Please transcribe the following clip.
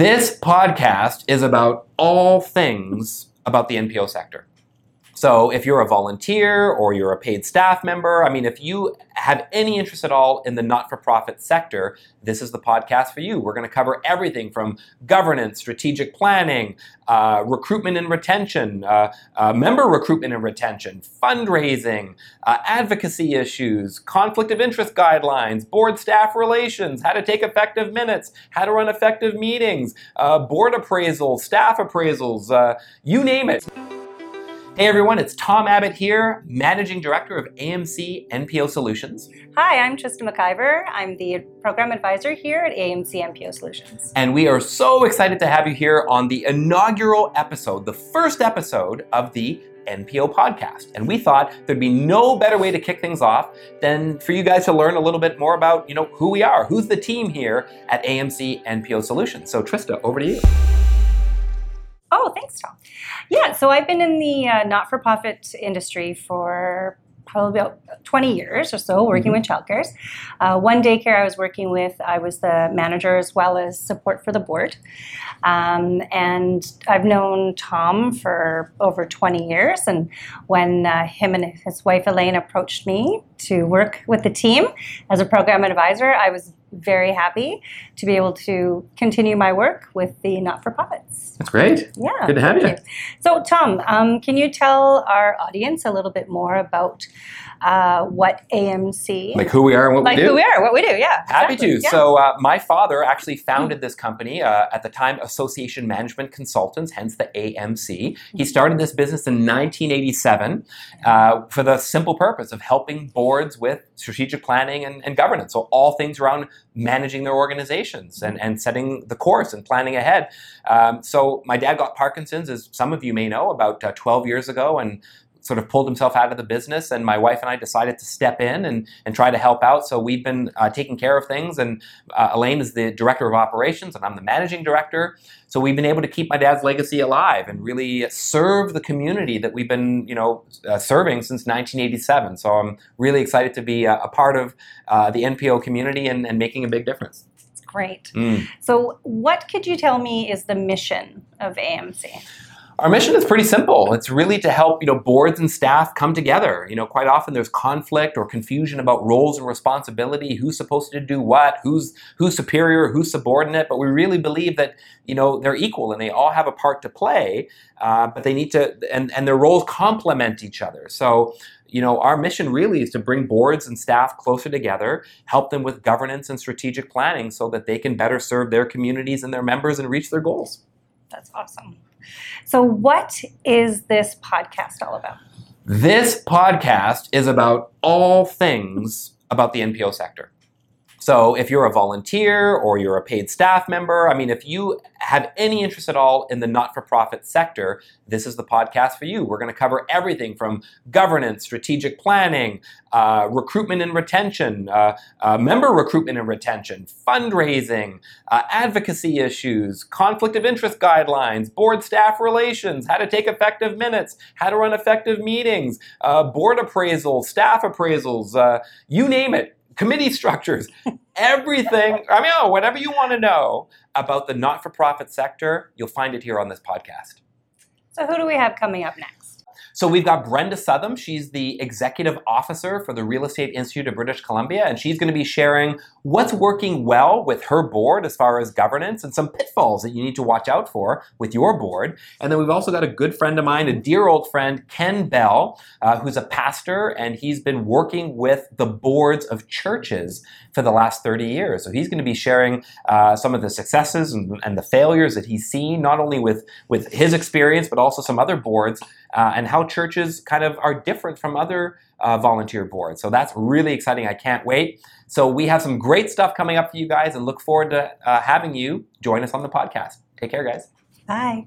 This podcast is about all things about the NPO sector. So, if you're a volunteer or you're a paid staff member, I mean, if you have any interest at all in the not for profit sector, this is the podcast for you. We're going to cover everything from governance, strategic planning, uh, recruitment and retention, uh, uh, member recruitment and retention, fundraising, uh, advocacy issues, conflict of interest guidelines, board staff relations, how to take effective minutes, how to run effective meetings, uh, board appraisals, staff appraisals, uh, you name it. Hey everyone, it's Tom Abbott here, Managing Director of AMC NPO Solutions. Hi, I'm Trista McIver. I'm the Program Advisor here at AMC NPO Solutions. And we are so excited to have you here on the inaugural episode, the first episode of the NPO podcast. And we thought there'd be no better way to kick things off than for you guys to learn a little bit more about, you know, who we are, who's the team here at AMC NPO Solutions. So Trista, over to you. Oh, thanks, Tom. So I've been in the uh, not for profit industry for probably about 20 years or so working mm-hmm. with childcares. Uh, one daycare I was working with, I was the manager as well as support for the board. Um, and I've known Tom for over 20 years. And when uh, him and his wife Elaine approached me to work with the team as a program advisor, I was very happy to be able to continue my work with the not for profits. That's great. Yeah. Good to have you. you. So, Tom, um, can you tell our audience a little bit more about uh, what AMC, like who we are and what like we do. Like who we are, what we do. Yeah, happy exactly. to. Yeah. So uh, my father actually founded this company uh, at the time, Association Management Consultants, hence the AMC. He started this business in 1987 uh, for the simple purpose of helping boards with strategic planning and, and governance. So all things around managing their organizations and, and setting the course and planning ahead. Um, so my dad got Parkinson's, as some of you may know, about uh, 12 years ago, and sort of pulled himself out of the business, and my wife and I decided to step in and, and try to help out. So we've been uh, taking care of things, and uh, Elaine is the director of operations, and I'm the managing director. So we've been able to keep my dad's legacy alive and really serve the community that we've been, you know, uh, serving since 1987. So I'm really excited to be a, a part of uh, the NPO community and, and, making a big difference. Great. Mm. So, what could you tell me is the mission of AMC? Our mission is pretty simple. It's really to help, you know, boards and staff come together. You know, quite often there's conflict or confusion about roles and responsibility, who's supposed to do what, who's who's superior, who's subordinate. But we really believe that, you know, they're equal and they all have a part to play. Uh, but they need to, and and their roles complement each other. So you know, our mission really is to bring boards and staff closer together, help them with governance and strategic planning so that they can better serve their communities and their members and reach their goals. That's awesome. So, what is this podcast all about? This podcast is about all things about the NPO sector. So if you're a volunteer or you're a paid staff member, I mean, if you have any interest at all in the not for profit sector, this is the podcast for you. We're going to cover everything from governance, strategic planning, uh, recruitment and retention, uh, uh, member recruitment and retention, fundraising, uh, advocacy issues, conflict of interest guidelines, board staff relations, how to take effective minutes, how to run effective meetings, uh, board appraisals, staff appraisals, uh, you name it committee structures, everything. I mean, oh, whatever you want to know about the not for profit sector, you'll find it here on this podcast. So, who do we have coming up next? So we've got Brenda Southam. She's the executive officer for the Real Estate Institute of British Columbia, and she's going to be sharing what's working well with her board as far as governance and some pitfalls that you need to watch out for with your board. And then we've also got a good friend of mine, a dear old friend, Ken Bell, uh, who's a pastor, and he's been working with the boards of churches for the last 30 years. So he's going to be sharing uh, some of the successes and, and, the failures that he's seen, not only with, with his experience, but also some other boards, uh, and how churches kind of are different from other uh, volunteer boards. So that's really exciting. I can't wait. So we have some great stuff coming up for you guys and look forward to uh, having you join us on the podcast. Take care, guys. Bye.